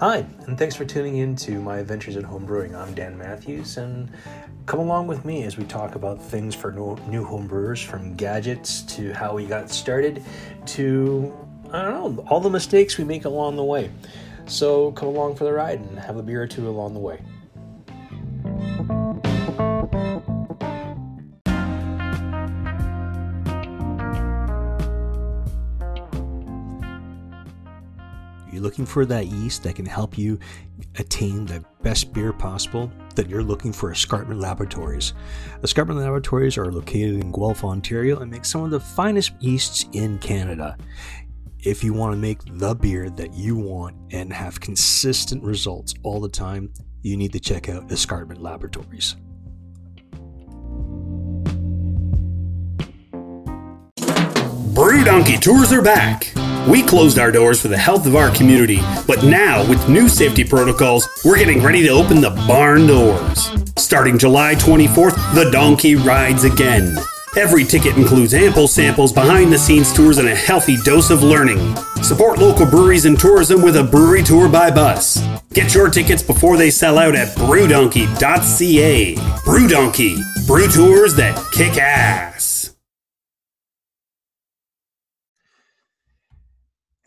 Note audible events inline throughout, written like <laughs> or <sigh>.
Hi, and thanks for tuning in to my adventures at home brewing. I'm Dan Matthews, and come along with me as we talk about things for new home brewers from gadgets to how we got started to, I don't know, all the mistakes we make along the way. So come along for the ride and have a beer or two along the way. Looking for that yeast that can help you attain the best beer possible, then you're looking for Escarpment Laboratories. Escarpment Laboratories are located in Guelph, Ontario, and make some of the finest yeasts in Canada. If you want to make the beer that you want and have consistent results all the time, you need to check out Escarpment Laboratories. Brew Donkey tours are back. We closed our doors for the health of our community, but now, with new safety protocols, we're getting ready to open the barn doors. Starting July 24th, the donkey rides again. Every ticket includes ample samples, behind the scenes tours, and a healthy dose of learning. Support local breweries and tourism with a brewery tour by bus. Get your tickets before they sell out at brewdonkey.ca. Brewdonkey, brew tours that kick ass.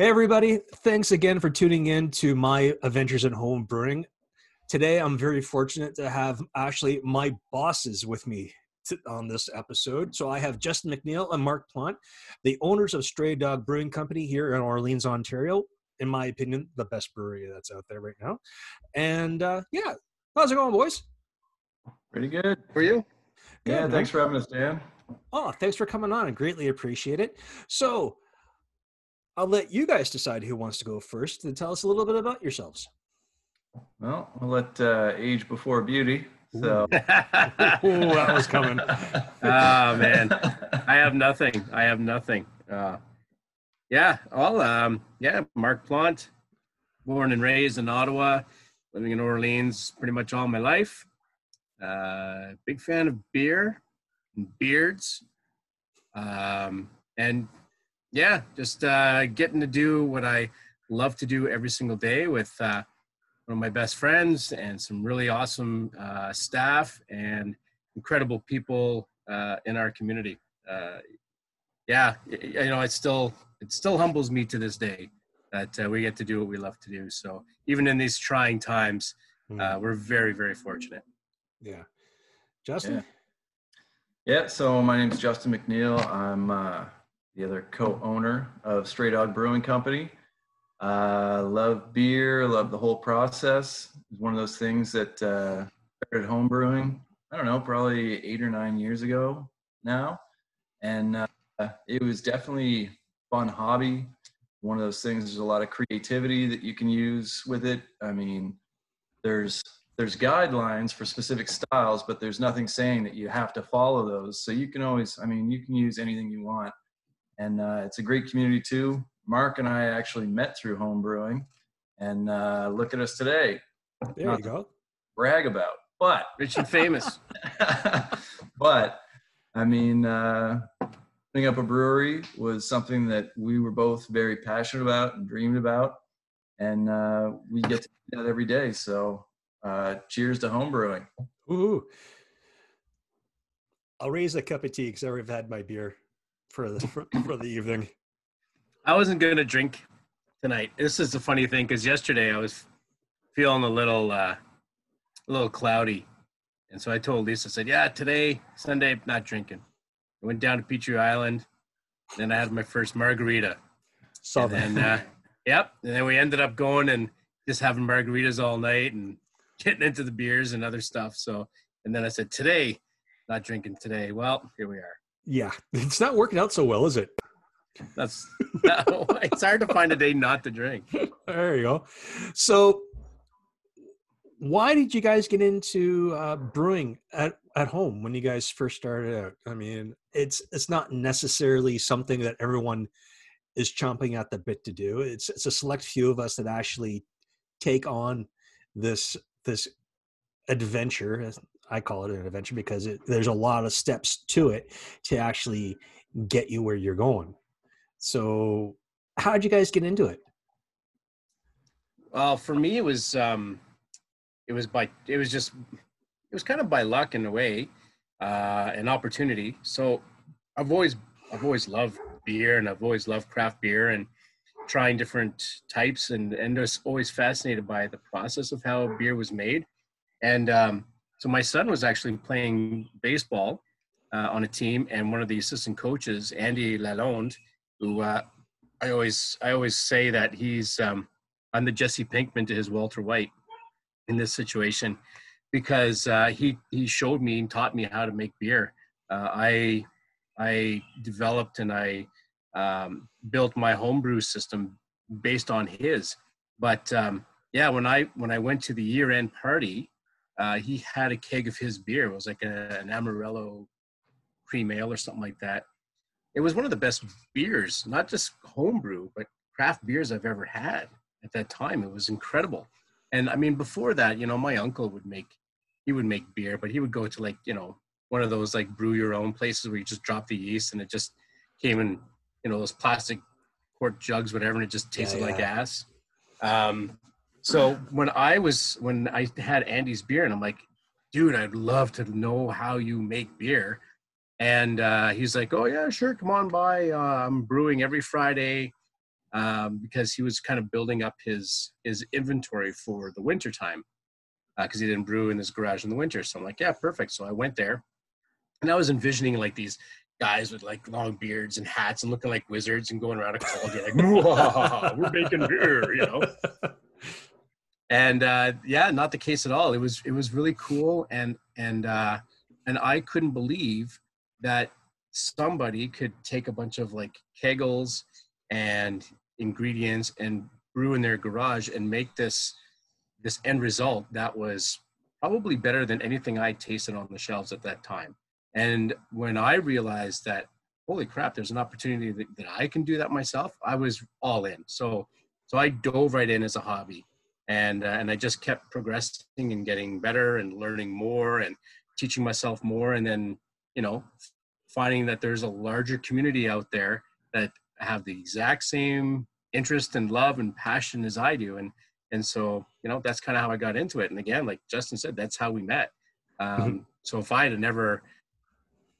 Hey, everybody. Thanks again for tuning in to my Adventures in Home Brewing. Today, I'm very fortunate to have actually my bosses with me to, on this episode. So I have Justin McNeil and Mark Plant, the owners of Stray Dog Brewing Company here in Orleans, Ontario. In my opinion, the best brewery that's out there right now. And uh, yeah, how's it going, boys? Pretty good. For you? Good, yeah, thanks for having us, Dan. Oh, thanks for coming on. I greatly appreciate it. So, I'll let you guys decide who wants to go first and tell us a little bit about yourselves. Well, we'll let uh, age before beauty. So, Ooh, <laughs> that was coming. oh <laughs> man, I have nothing. I have nothing. Uh, yeah, all um, yeah, Mark Plant, born and raised in Ottawa, living in Orleans pretty much all my life. Uh, big fan of beer and beards, um, and yeah, just uh, getting to do what I love to do every single day with uh, one of my best friends and some really awesome uh, staff and incredible people uh, in our community. Uh, yeah, you know, it still it still humbles me to this day that uh, we get to do what we love to do. So even in these trying times, mm. we're very very fortunate. Yeah, Justin. Yeah. yeah so my name is Justin McNeil. I'm the other co-owner of Stray Dog Brewing Company. Uh, love beer, love the whole process. It's one of those things that uh, started home brewing. I don't know, probably eight or nine years ago now, and uh, it was definitely fun hobby. One of those things. There's a lot of creativity that you can use with it. I mean, there's there's guidelines for specific styles, but there's nothing saying that you have to follow those. So you can always, I mean, you can use anything you want and uh, it's a great community too. Mark and I actually met through home brewing, and uh, look at us today. There Not you go. Brag about, but <laughs> rich and famous. <laughs> but I mean, uh, putting up a brewery was something that we were both very passionate about and dreamed about, and uh, we get to do that every day. So, uh, cheers to home brewing. Ooh. I'll raise a cup of tea because I've had my beer for the for, for the evening. I wasn't going to drink tonight. This is a funny thing because yesterday I was feeling a little uh, a little cloudy, and so I told Lisa, I said, "Yeah, today Sunday, not drinking." I went down to Petrie Island, then I had my first margarita. Saw and then, uh, yep, and then we ended up going and just having margaritas all night and getting into the beers and other stuff. So, and then I said, "Today, not drinking today." Well, here we are. Yeah, <laughs> it's not working out so well, is it? That's <laughs> no, it's hard to find a day not to drink. There you go. So, why did you guys get into uh, brewing at, at home when you guys first started out? I mean, it's it's not necessarily something that everyone is chomping at the bit to do. It's it's a select few of us that actually take on this this adventure I call it an adventure because it, there's a lot of steps to it to actually get you where you're going. So, how did you guys get into it? Well, for me, it was um, it was by it was just it was kind of by luck in a way, uh, an opportunity. So I've always I've always loved beer and I've always loved craft beer and trying different types and and was always fascinated by the process of how beer was made. And um, so my son was actually playing baseball uh, on a team, and one of the assistant coaches, Andy Lalonde, who uh, I always I always say that he's um, I'm the Jesse Pinkman to his Walter White in this situation because uh, he he showed me and taught me how to make beer. Uh, I I developed and I um, built my homebrew system based on his. But um, yeah, when I when I went to the year end party, uh, he had a keg of his beer. It was like a, an Amarillo cream ale or something like that. It was one of the best beers, not just homebrew, but craft beers I've ever had at that time. It was incredible. And I mean, before that, you know, my uncle would make, he would make beer, but he would go to like, you know, one of those like brew your own places where you just drop the yeast and it just came in, you know, those plastic quart jugs, whatever, and it just tasted yeah, yeah. like ass. Um, so when I was, when I had Andy's beer and I'm like, dude, I'd love to know how you make beer. And uh, he's like, oh yeah, sure, come on by. Uh, I'm brewing every Friday um, because he was kind of building up his his inventory for the winter time because uh, he didn't brew in his garage in the winter. So I'm like, yeah, perfect. So I went there, and I was envisioning like these guys with like long beards and hats and looking like wizards and going around a cauldron like, we're making beer, you know. <laughs> and uh, yeah, not the case at all. It was it was really cool, and and uh, and I couldn't believe that somebody could take a bunch of like kegels and ingredients and brew in their garage and make this this end result that was probably better than anything I tasted on the shelves at that time. And when I realized that, holy crap, there's an opportunity that, that I can do that myself, I was all in. So so I dove right in as a hobby, and uh, and I just kept progressing and getting better and learning more and teaching myself more, and then you know finding that there's a larger community out there that have the exact same interest and love and passion as I do. And and so you know that's kind of how I got into it. And again, like Justin said, that's how we met. Um, mm-hmm. So if I had never,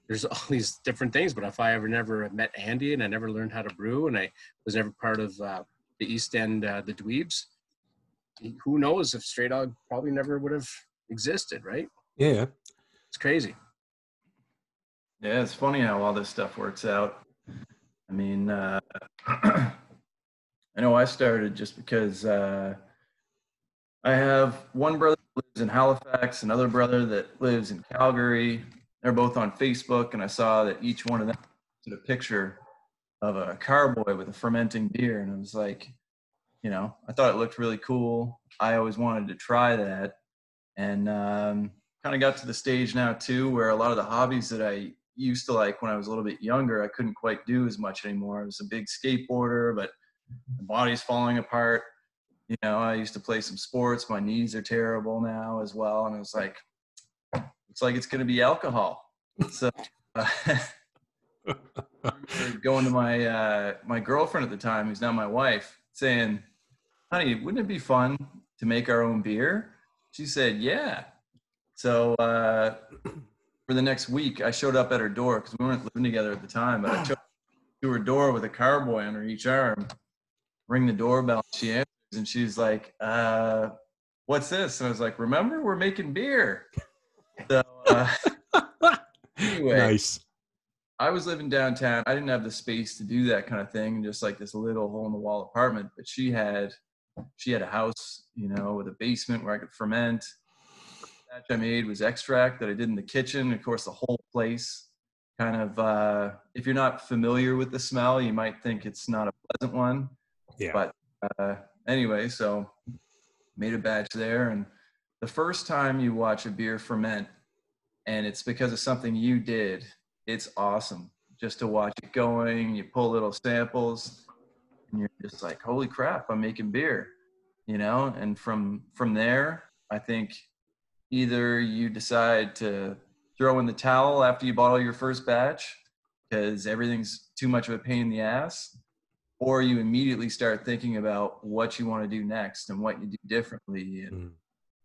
there's <laughs> all these different things, but if I ever never met Andy and I never learned how to brew and I was never part of uh, the East End, uh, the Dweebs, who knows if Stray Dog probably never would have existed, right? Yeah, it's crazy. Yeah, it's funny how all this stuff works out. I mean, uh, <clears throat> I know I started just because uh, I have one brother that lives in Halifax, another brother that lives in Calgary. They're both on Facebook, and I saw that each one of them posted a picture of a carboy with a fermenting beer, and I was like, you know, I thought it looked really cool. I always wanted to try that, and um, kind of got to the stage now too where a lot of the hobbies that I used to like when I was a little bit younger, I couldn't quite do as much anymore. I was a big skateboarder, but the body's falling apart. You know, I used to play some sports. My knees are terrible now as well. And it was like, it's like it's going to be alcohol. So, uh, <laughs> going to my uh, my girlfriend at the time, who's now my wife, saying, "Honey, wouldn't it be fun to make our own beer?" She said, "Yeah." So uh, <clears throat> for the next week, I showed up at her door because we weren't living together at the time, but I <clears throat> took to her door with a carboy under each arm, ring the doorbell. She answers and she's like, uh, what's this? And I was like, remember, we're making beer. So, uh, <laughs> anyway, nice. I was living downtown. I didn't have the space to do that kind of thing, just like this little hole in the wall apartment. But she had, she had a house, you know, with a basement where I could ferment batch I made was extract that I did in the kitchen. Of course, the whole place kind of, uh, if you're not familiar with the smell, you might think it's not a pleasant one. Yeah. But uh, anyway, so made a batch there. And the first time you watch a beer ferment, and it's because of something you did, it's awesome just to watch it going. You pull little samples, just like, holy crap, I'm making beer, you know? And from from there, I think either you decide to throw in the towel after you bottle your first batch because everything's too much of a pain in the ass, or you immediately start thinking about what you want to do next and what you do differently and, Mm.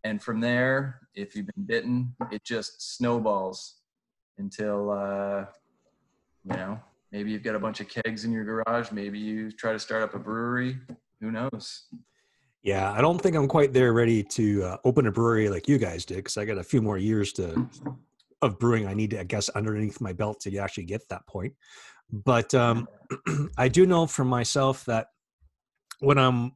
and from there if you've been bitten it just snowballs until uh, you know maybe you've got a bunch of kegs in your garage maybe you try to start up a brewery who knows Yeah, I don't think I'm quite there ready to uh, open a brewery like you guys did because I got a few more years to of brewing. I need to, I guess, underneath my belt to actually get that point. But um, <clears throat> I do know for myself that when I'm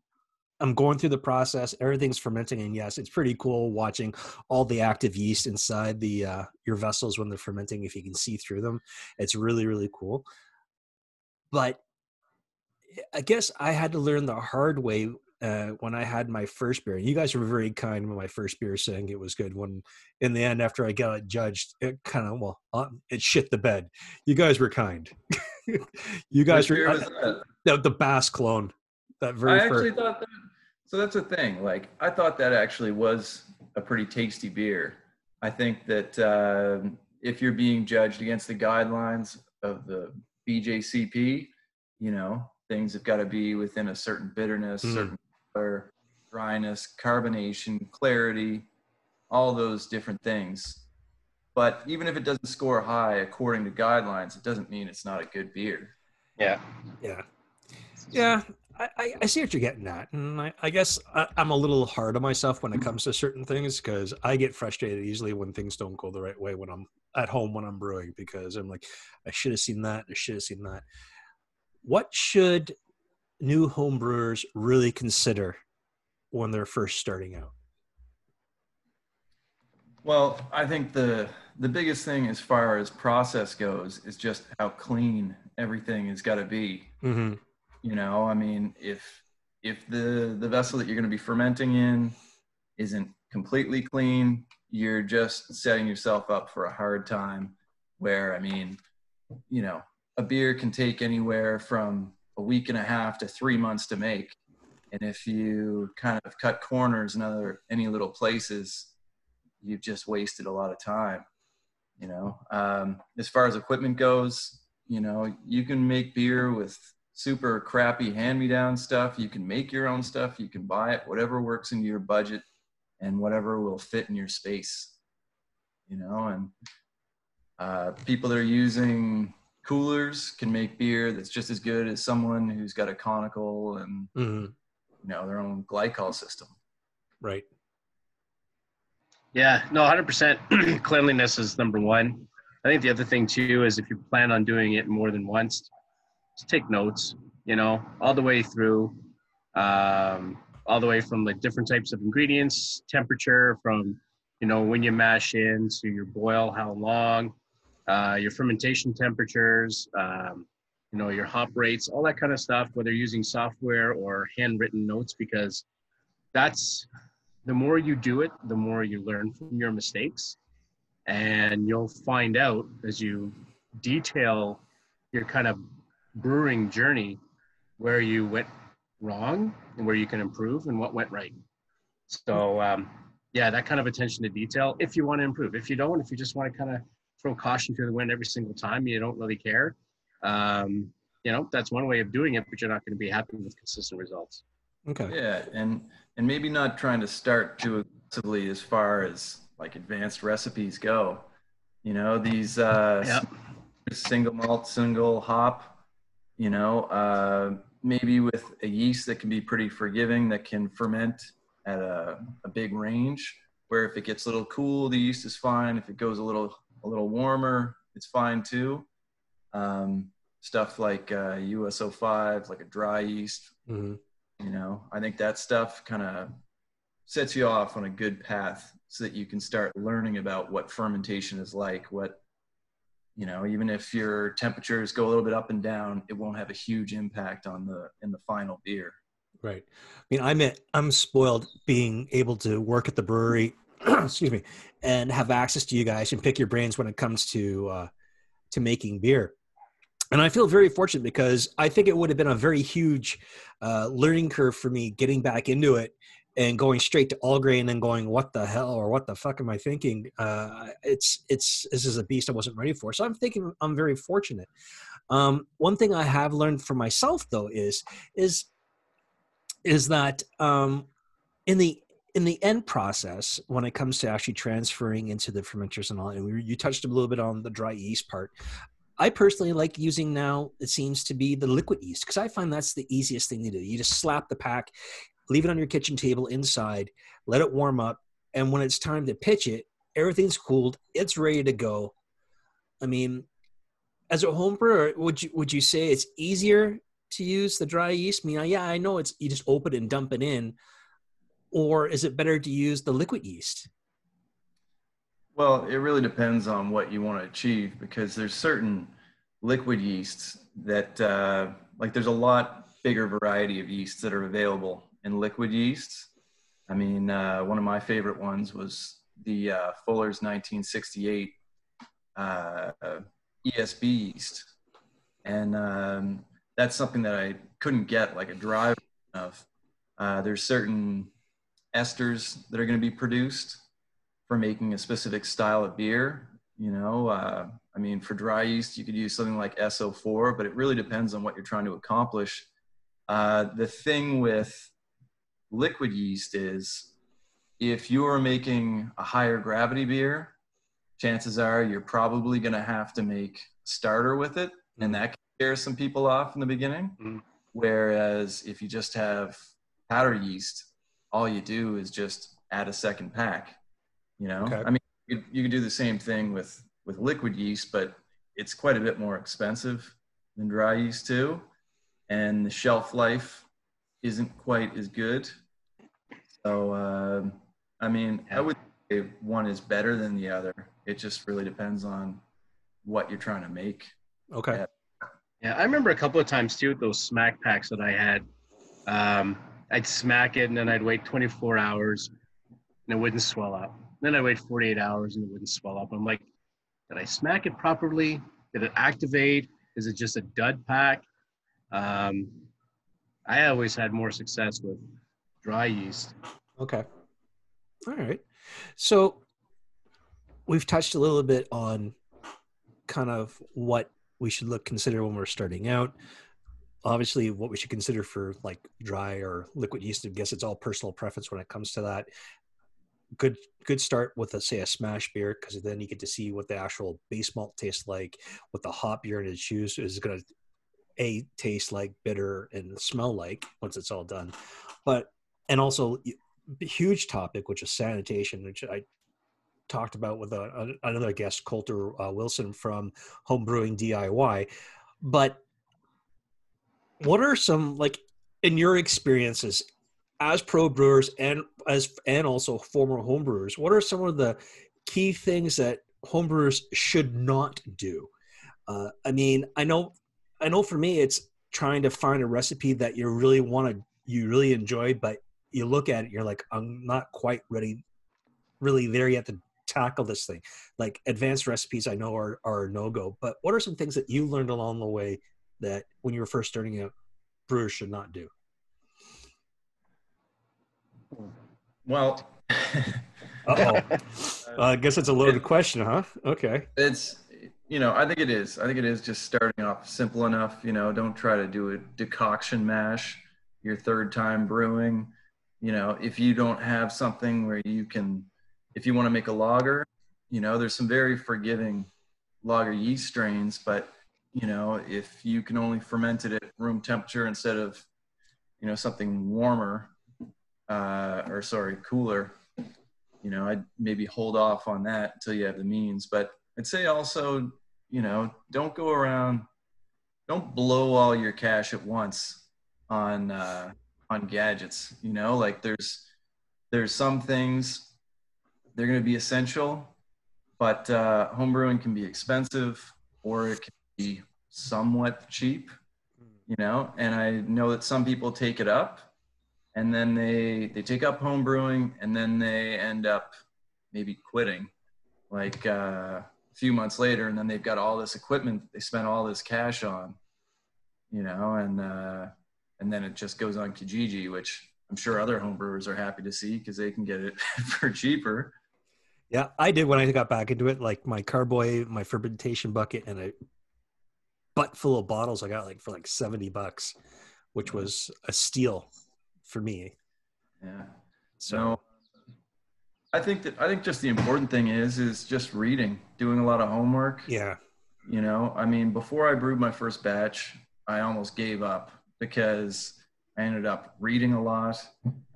I'm going through the process, everything's fermenting, and yes, it's pretty cool watching all the active yeast inside the uh, your vessels when they're fermenting. If you can see through them, it's really really cool. But I guess I had to learn the hard way uh, when I had my first beer. You guys were very kind with my first beer, saying it was good. When in the end, after I got it judged, it kind of well, uh, it shit the bed. You guys were kind. <laughs> you guys Which were uh, the, the Bass clone. That very I actually first. thought that. So that's the thing. Like I thought that actually was a pretty tasty beer. I think that um, if you're being judged against the guidelines of the BJCP, you know things have got to be within a certain bitterness, Mm. certain color, dryness, carbonation, clarity, all those different things. But even if it doesn't score high according to guidelines, it doesn't mean it's not a good beer. Yeah. Yeah. Yeah. I, I, see what you're getting at. And I, I guess I, I'm a little hard on myself when it comes to certain things because I get frustrated easily when things don't go the right way when I'm at home when I'm brewing because I'm like, I should have seen that. I should have seen that. What should new home brewers really consider when they're first starting out? Well, I think the the biggest thing as far as process goes is just how clean everything has got to be. Mm-hmm. You know, I mean, if if the the vessel that you're going to be fermenting in isn't completely clean, you're just setting yourself up for a hard time. Where I mean, you know, a beer can take anywhere from a week and a half to three months to make, and if you kind of cut corners in other any little places, you've just wasted a lot of time. You know, um, as far as equipment goes, you know, you can make beer with super crappy hand-me-down stuff. You can make your own stuff. You can buy it, whatever works into your budget, and whatever will fit in your space. You know, and uh, people that are using coolers can make beer that's just as good as someone who's got a conical and Mm-hmm. you know their own glycol system. Right. Yeah, no, 100% <clears throat> cleanliness is number one. I think the other thing too is if you plan on doing it more than once, take notes, you know, all the way through, um, all the way from like different types of ingredients, temperature, from, you know, when you mash in to your boil, how long, uh, your fermentation temperatures, um, you know, your hop rates, all that kind of stuff, whether using software or handwritten notes, because that's the more you do it, the more you learn from your mistakes. And you'll find out as you detail your kind of brewing journey where you went wrong and where you can improve and what went right. So, um, yeah, that kind of attention to detail if you want to improve. If you don't, if you just want to kind of throw caution to the wind every single time, you don't really care. Um, you know, that's one way of doing it, but you're not going to be happy with consistent results. Okay. Yeah, and and maybe not trying to start too aggressively as far as like advanced recipes go. You know, these uh, Yep. single malt, single hop. You know, uh, maybe with a yeast that can be pretty forgiving, that can ferment at a, a big range. Where if it gets a little cool, the yeast is fine. If it goes a little a little warmer, it's fine too. Um, stuff like uh, US-05, like a dry yeast, Mm-hmm. you know i think that stuff kind of sets you off on a good path so that you can start learning about what fermentation is like what you know even if your temperatures go a little bit up and down it won't have a huge impact on the in the final beer Right. I mean, I'm I'm spoiled being able to work at the brewery, <clears throat> excuse me, and have access to you guys and pick your brains when it comes to uh, to making beer. And I feel very fortunate because I think it would have been a very huge uh, learning curve for me getting back into it and going straight to all grain and then going, what the hell or what the fuck am I thinking? Uh, it's it's this is a beast I wasn't ready for. So I'm thinking I'm very fortunate. Um, one thing I have learned for myself though is is is that um, in the in the end process, when it comes to actually transferring into the fermenters and all, and we, you touched a little bit on the dry yeast part. I personally like using now, it seems to be the liquid yeast because I find that's the easiest thing to do. You just slap the pack, leave it on your kitchen table inside, let it warm up, and when it's time to pitch it, everything's cooled, it's ready to go. I mean, as a home brewer, would you would you say it's easier to use the dry yeast? I mean, yeah, I know it's you just open it and dump it in, or is it better to use the liquid yeast? Well, it really depends on what you want to achieve because there's certain liquid yeasts that, uh, like, there's a lot bigger variety of yeasts that are available in liquid yeasts. I mean, uh, one of my favorite ones was the uh, Fuller's 1968 uh, ESB yeast, and um, that's something that I couldn't get like a dry of. Uh, there's certain esters that are going to be produced for making a specific style of beer. You know, uh, I mean, for dry yeast, you could use something like SO4, but it really depends on what you're trying to accomplish. Uh, the thing with liquid yeast is if you are making a higher gravity beer, chances are you're probably going to have to make starter with it, and that can scare some people off in the beginning. Mm-hmm. Whereas if you just have powder yeast, all you do is just add a second pack. You know, Okay. I mean, you, you could do the same thing with with liquid yeast, but it's quite a bit more expensive than dry yeast too, and the shelf life isn't quite as good. So, um, I mean, I would say one is better than the other. It just really depends on what you're trying to make. Okay. Yeah. Yeah, I remember a couple of times too with those smack packs that I had. Um, I'd smack it and then I'd wait 24 hours and it wouldn't swell up. Then I'd wait 48 hours and it wouldn't swell up. I'm like, did I smack it properly? Did it activate? Is it just a dud pack? Um, I always had more success with dry yeast. Okay. All right. So we've touched a little bit on kind of what we should look consider when we're starting out. Obviously, what we should consider for like dry or liquid yeast. I guess it's all personal preference when it comes to that. Good, good start with a say a smash beer because then you get to see what the actual base malt tastes like. What the hop you're going to choose is going to a taste like, bitter, and smell like once it's all done. But and also huge topic, which is sanitation, which I talked about with a, a- another guest, Coulter uh, Wilson from Homebrewing DIY. But what are some like in your experiences as pro brewers and as and also former homebrewers? What are some of the key things that homebrewers should not do? Uh, I mean, I know, I know for me, it's trying to find a recipe that you really want to, you really enjoy, but you look at it, you're like, I'm not quite ready, really there yet to tackle this thing. Like advanced recipes, I know are are no go. But what are some things that you learned along the way that when you were first starting out, brewers should not do? Well, Uh oh. <laughs> I guess it's a loaded question, huh? Okay. it's you know i think it is. I think it is just starting off simple enough you know don't try to do a decoction mash your third time brewing. You know if you don't have something where you can if you want to make a lager you know there's some very forgiving lager yeast strains but you know if you can only ferment it at room temperature instead of you know something warmer uh, or sorry cooler you know i'd maybe hold off on that until you have the means. But I'd say also, you know, don't go around, don't blow all your cash at once on uh, on gadgets. You know, like there's there's some things they're going to be essential, but uh, homebrewing can be expensive or it can be somewhat cheap. You know, and I know that some people take it up, and then they they take up homebrewing, and then they end up maybe quitting like uh, few months later, and then they've got all this equipment they spent all this cash on, you know, and uh, and then it just goes on Kijiji, which I'm sure other homebrewers are happy to see because they can get it <laughs> for cheaper. Yeah, I did when I got back into it, like my carboy, my fermentation bucket, and a butt full of bottles I got like for like 70 bucks, which was a steal for me. Yeah. So I think that I think just the important thing is is just reading, doing a lot of homework. yeah. You know, I mean, before I brewed my first batch, I almost gave up because I ended up reading a lot.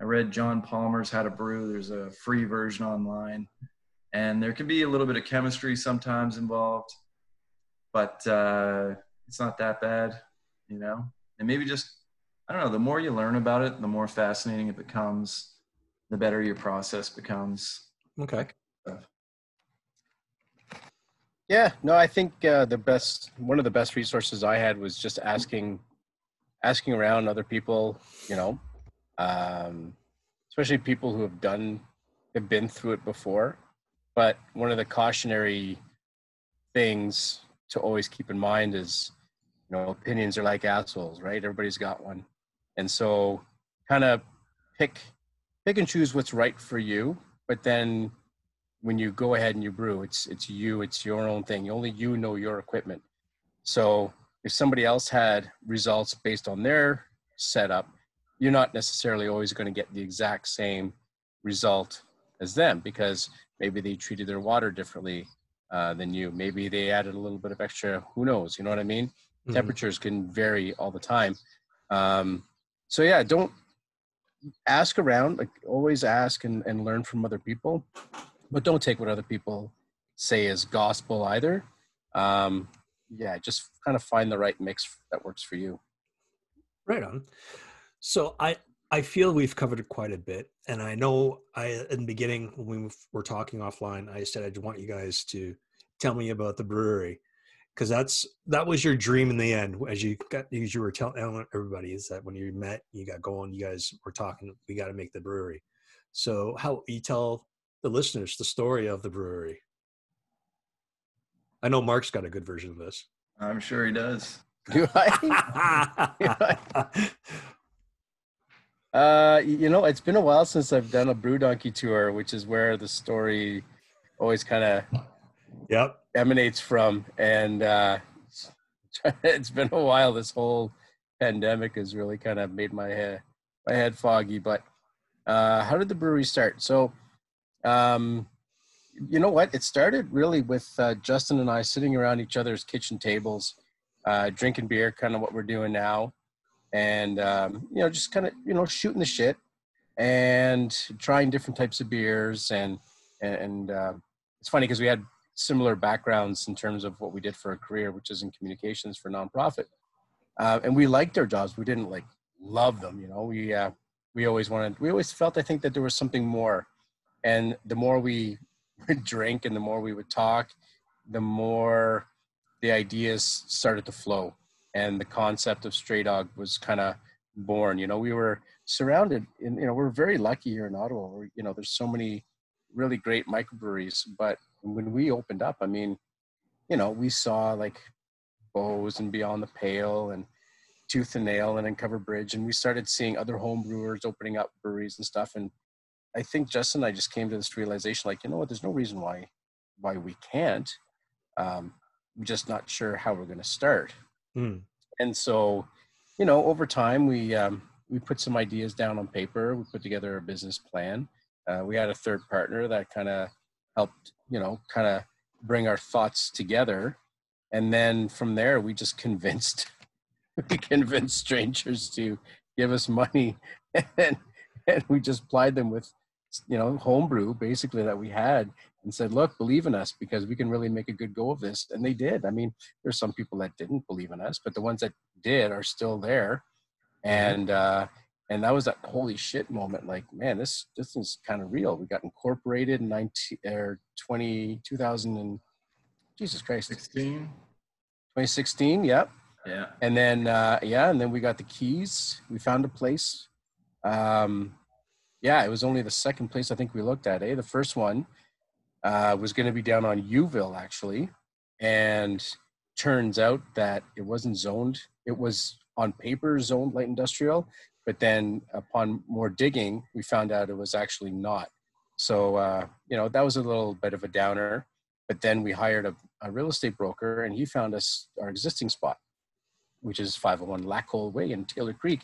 I read John Palmer's How to Brew. There's a free version online, and there can be a little bit of chemistry sometimes involved, but uh, it's not that bad, you know. And maybe just I don't know. The more you learn about it, the more fascinating it becomes. The better your process becomes. Okay. Yeah, no, I think uh, the best one of the best resources I had was just asking asking around other people, you know, um, especially people who have done have been through it before. But one of the cautionary things to always keep in mind is, you know, opinions are like assholes, right? Everybody's got one, and so kind of pick pick and choose what's right for you, but then when you go ahead and you brew, it's it's you, it's your own thing. Only you know your equipment. So if somebody else had results based on their setup, you're not necessarily always going to get the exact same result as them because maybe they treated their water differently uh, than you. Maybe they added a little bit of extra. Who knows? You know what I mean? Mhm. Temperatures can vary all the time. Um, so yeah, don't ask around. Like always ask and, and learn from other people but don't take what other people say as gospel either. Um, yeah, just kind of find the right mix that works for you. Right on. So I I feel we've covered quite a bit, and I know I in the beginning when we were talking offline, I said I would want you guys to tell me about the brewery because that's that was your dream in the end as you got as you were telling everybody is that when you met you got going you guys were talking we got to make the brewery so how you tell the listeners the story of the brewery i know mark's got a good version of this I'm sure he does. <laughs> Do I? <laughs> uh, you know, it's been a while since I've done a Brew Donkey tour, which is where the story always kind of yep emanates from. And uh, <laughs> it's been a while. This whole pandemic has really kind of made my head my head foggy. But uh, how did the brewery start? So, um, you know what? It started really with uh, Justin and I sitting around each other's kitchen tables, uh, drinking beer, kind of what we're doing now, and um, you know, just kind of you know shooting the shit and trying different types of beers and and uh, it's funny because we had similar backgrounds in terms of what we did for a career, which is in communications for nonprofit. Uh, and we liked our jobs. We didn't like love them, you know. We uh, we always wanted. We always felt, I think, that there was something more. And the more we <laughs> would drink, and the more we would talk, the more the ideas started to flow, and the concept of Stray Dog was kind of born. You know, we were surrounded, and you know, we're very lucky here in Ottawa. Where, you know, there's so many really great microbreweries, but when we opened up, I mean, you know, we saw like Beau's and Beyond the Pale and Tooth and Nail and Uncover Bridge, and we started seeing other home brewers opening up breweries and stuff. And I think Justin and I just came to this realization, like, you know what, there's no reason why why we can't. Um, we're just not sure how we're going to start. Hmm. And so, you know, over time, we um, we put some ideas down on paper. We put together a business plan. Uh, we had a third partner that kind of helped, you know, kind of bring our thoughts together. And then from there, we just convinced <laughs> we convinced strangers to give us money, <laughs> and and we just plied them with, you know, homebrew basically that we had, and said, look, believe in us because we can really make a good go of this. And they did. I mean, there's some people that didn't believe in us, but the ones that did are still there. And uh, and that was that holy shit moment. Like, man, this this is kind of real. We got incorporated in 19 or 20 2000 and Jesus Christ, 16. 2016. Yep. Yeah. And then uh, yeah, and then we got the keys. We found a place. Um, yeah, it was only the second place I think we looked at. Eh, the first one uh, was going to be down on Youville actually, and turns out that it wasn't zoned. It was on paper zoned light industrial, but then upon more digging, we found out it was actually not. So uh, you know that was a little bit of a downer. but then we hired a, a real estate broker and he found us our existing spot which is 501 Lacolle Way in Taylor Creek.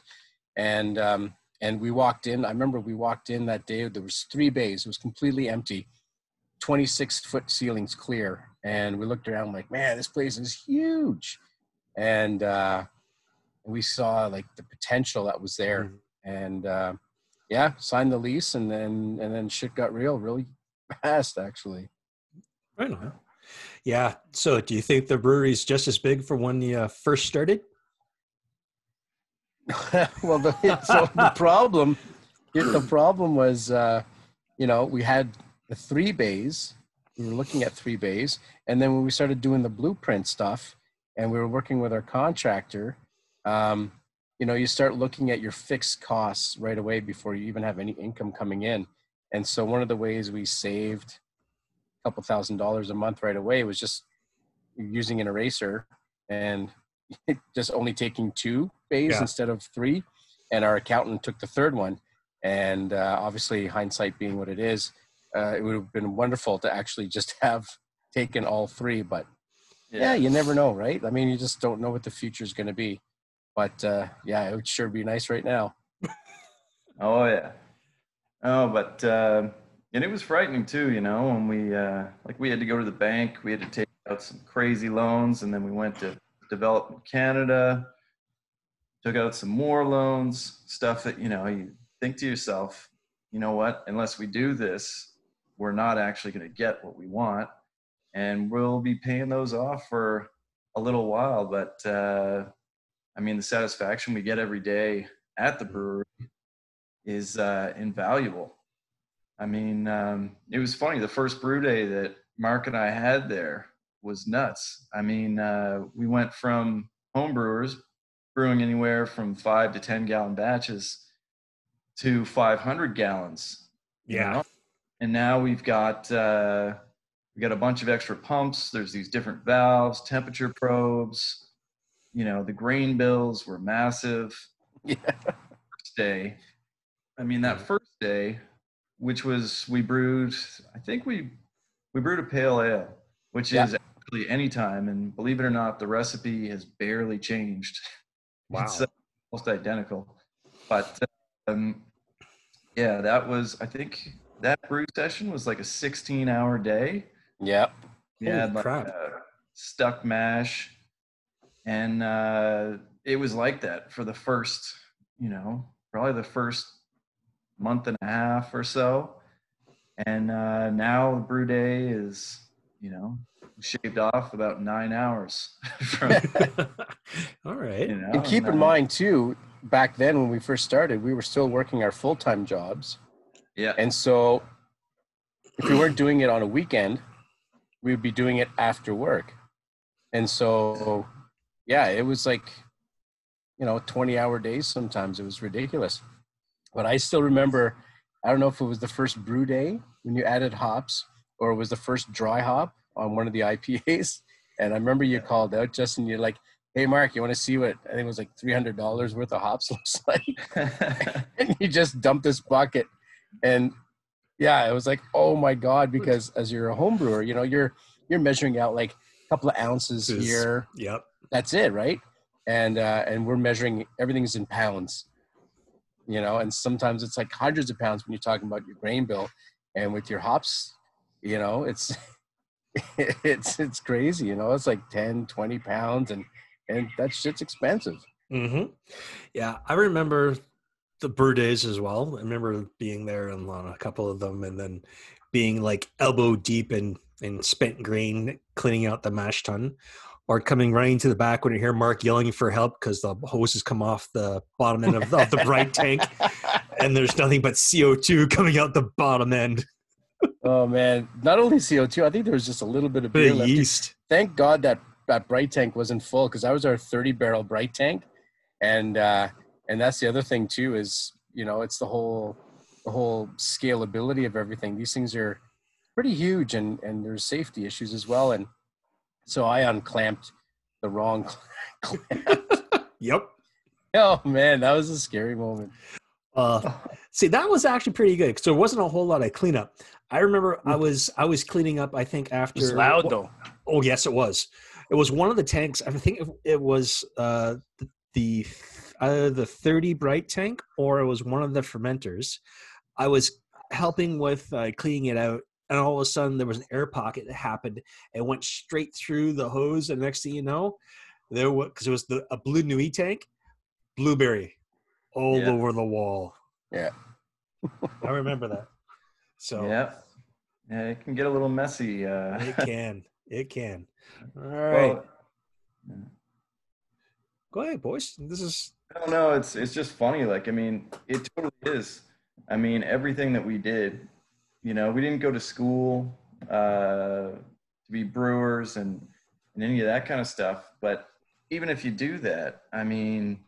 And um, and we walked in. I remember we walked in that day. There was three bays. It was completely empty, 26 foot ceilings clear. And we looked around like, man, this place is huge. And uh, we saw like the potential that was there. Mm-hmm. And uh, yeah, signed the lease, and then and then shit got real really fast, actually. Right on. Yeah. So, do you think the brewery's just as big for when you uh, first started? <laughs> well, the, so the <laughs> problem, the problem was, uh, you know, we had the three bays. We were looking at three bays, and then when we started doing the blueprint stuff, and we were working with our contractor, um, you know, you start looking at your fixed costs right away before you even have any income coming in. And so, one of the ways we saved a couple thousand dollars a month right away was just using an eraser and <laughs> just only taking two bays yeah. instead of three. And our accountant took the third one. And uh, obviously, hindsight being what it is, uh, it would have been wonderful to actually just <laughs> have taken all three. But yeah. yeah, you never know, right? I mean, you just don't know what the future is going to be. But uh, yeah, it would sure be nice right now. <laughs> oh yeah. Oh, but uh, and it was frightening too. You know, when we uh, like we had to go to the bank, we had to take out some crazy loans, and then we went to Development Canada, took out some more loans, stuff that, you know, you think to yourself, you know what, unless we do this, we're not actually going to get what we want. And we'll be paying those off for a little while. But uh, I mean, the satisfaction we get every day at the brewery is uh, invaluable. I mean, um, it was funny. The first brew day that Mark and I had there, was nuts. I mean, uh, we went from home brewers brewing anywhere from five to 10 gallon batches to 500 gallons. Yeah. And now we've got, uh, we got a bunch of extra pumps. There's these different valves, temperature probes. You know, the grain bills were massive. <laughs> Yeah. First day. I mean, that first day, which was, we brewed, I think we, we brewed a pale ale, which yeah. is anytime. And believe it or not, the recipe has barely changed. <laughs> Wow. It's uh, almost identical. But um, yeah, that was, I think that brew session was like a 16 hour day. Yep. Yeah. Like uh, stuck mash. And uh, it was like that for the first, you know, probably the first month and a half or so. And uh, now the brew day is, you know, shaved off about nine hours. <laughs> From, <laughs> All right. You know, and keep in mind too, back then when we first started, we were still working our full time jobs. Yeah. And so, if we weren't doing it on a weekend, we would be doing it after work. And so, yeah, it was like, you know, 20 hour days sometimes. It was ridiculous. But I still remember, I don't know if it was the first brew day when you added hops or it was the first dry hop on one of the <laughs> IPAs. And I remember you called out, Justin, you're like, hey, Mark, you want to see what I think it was like $300 worth of hops <laughs> looks like? <laughs> and you just dumped this bucket. And yeah, it was like, oh my God, because as you're a home brewer, you know, you're, you're measuring out like a couple of ounces here. Yep. That's it. Right. And, uh, and we're measuring everything's in pounds, you know, and sometimes it's like hundreds of pounds when you're talking about your grain bill and with your hops, you know, it's, <laughs> it's it's crazy you know it's like 10 20 pounds and and that shit's expensive mm-hmm. yeah i remember the brew days as well i remember being there and on a couple of them and then being like elbow deep in in spent grain cleaning out the mash tun or coming running to the back when you hear mark yelling for help because the hoses come off the bottom end of, of the bright tank <laughs> and there's nothing but co2 coming out the bottom end oh man! Not only CO two, I think there was just a little bit of beer left. yeast. Thank God that that bright tank wasn't full because that was our thirty barrel bright tank, and uh, and that's the other thing too is you know it's the whole the whole scalability of everything. These things are pretty huge, and and there's safety issues as well. And so I unclamped the wrong <laughs> clamp. yep. Oh man, that was a scary moment. Uh, see, that was actually pretty good because there wasn't a whole lot of cleanup. I remember I was I was cleaning up. I think after It's loud though. Oh yes, it was. It was one of the tanks. I think it was uh, the either the thirty bright tank or it was one of the fermenters. I was helping with uh, cleaning it out, and all of a sudden there was an air pocket that happened. It went straight through the hose, and next thing you know, there was because it was the a blue Nui tank, blueberry all Yeah. over the wall. Yeah. I remember that. So Yeah. Yeah, it can get a little messy. Uh, <laughs> it can, it can. All right, well, go ahead, boys. This is I don't know. It's it's just funny. Like, I mean, it totally is. I mean, everything that we did, you know, we didn't go to school uh, to be brewers and and any of that kind of stuff. But even if you do that, I mean,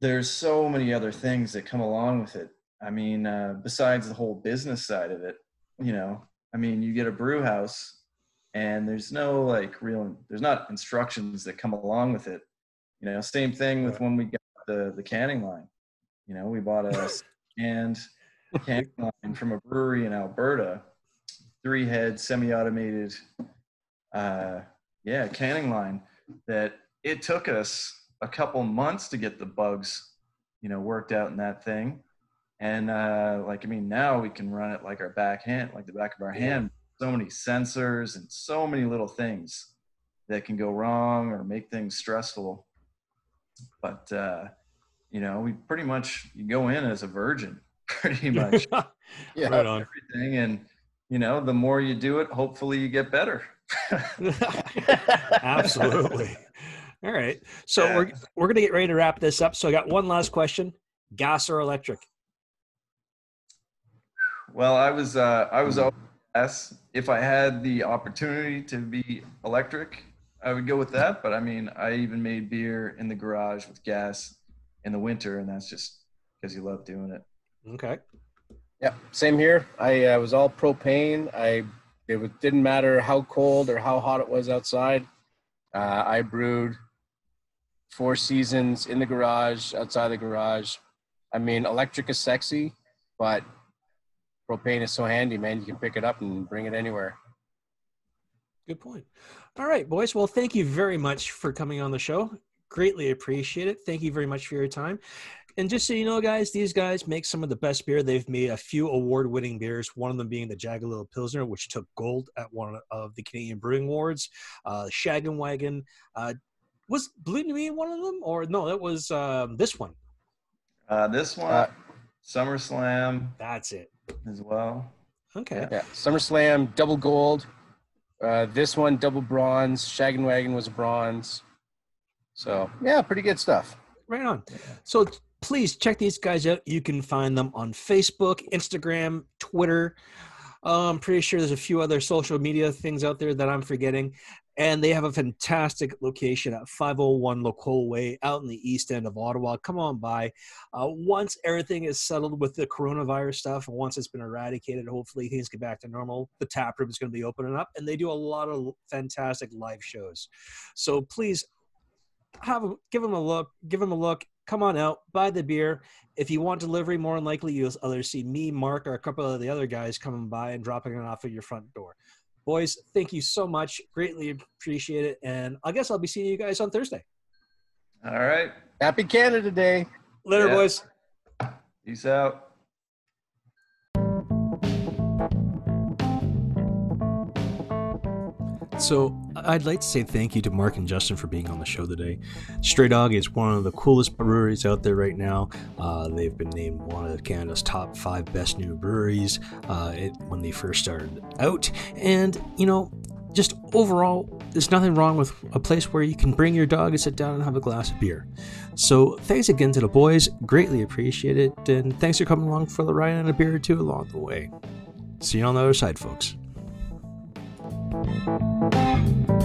there's so many other things that come along with it. I mean, uh, besides the whole business side of it, you know, I mean, you get a brew house, and there's no like real, there's not instructions that come along with it. You know, same thing with when we got the the canning line. You know, we bought a <laughs> canned canning line from a brewery in Alberta, three head semi-automated, uh, yeah, canning line. That it took us a couple months to get the bugs, you know, worked out in that thing. And uh, like, I mean, now we can run it like our back hand, like the back of our Yeah. hand. So many sensors and so many little things that can go wrong or make things stressful. But uh, you know, we pretty much you go in as a virgin, pretty much <laughs> Yeah. right on. everything, and you know, the more you do it, hopefully you get better. <laughs> Absolutely. All right. So Yeah. we're we're gonna get ready to wrap this up. So I got one last question: gas or electric? Well, I was uh, I was always. If I had the opportunity to be electric, I would go with that. But I mean, I even made beer in the garage with gas in the winter, and that's just because you love doing it. Okay. Yeah, same here. I uh, was all propane. I it was, didn't matter how cold or how hot it was outside. Uh, I brewed four seasons in the garage, outside the garage. I mean, electric is sexy, but propane is so handy, man. You can pick it up and bring it anywhere. Good point. All right, boys. Well, thank you very much for coming on the show. Greatly appreciate it. Thank you very much for your time. And just so you know, guys, these guys make some of the best beer. They've made a few award-winning beers. One of them being the Jagalilo Pilsner, which took gold at one of the Canadian Brewing Awards. Uh, Shaggin' Wagon uh, was Blue Nuit one of them, or no? That was um, this one. Uh, this one, Uh, SummerSlam That's it. as well. Okay. Yeah, SummerSlam double gold. Uh, this one double bronze. Shaggin' Wagon was bronze. So yeah, pretty good stuff. Right on. So please check these guys out. You can find them on Facebook, Instagram, Twitter. Uh, I'm pretty sure there's a few other social media things out there that I'm forgetting. And they have a fantastic location at 501 Lacolle Way out in the east end of Ottawa. Come on by. Uh, once everything is settled with the coronavirus stuff, and once it's been eradicated, hopefully things get back to normal, the tap room is going to be opening up. And they do a lot of fantastic live shows. So please have give them a look. Give them a look. Come on out, buy the beer. If you want delivery, more than likely you'll either see me, Mark, or a couple of the other guys coming by and dropping it off at your front door. Boys, thank you so much. Greatly appreciate it. And I guess I'll be seeing you guys on Thursday. All right, Happy Canada Day. Later, Yeah. boys. peace out. So I'd like to say thank you to Mark and Justin for being on the show today. Stray Dog is one of the coolest breweries out there right now. Uh, they've been named one of Canada's top five best new breweries uh, it, when they first started out. And, you know, just overall, there's nothing wrong with a place where you can bring your dog and sit down and have a glass of beer. So thanks again to the boys. Greatly appreciate it. And thanks for coming along for the ride and a beer or two along the way. See you on the other side, folks. Thank you.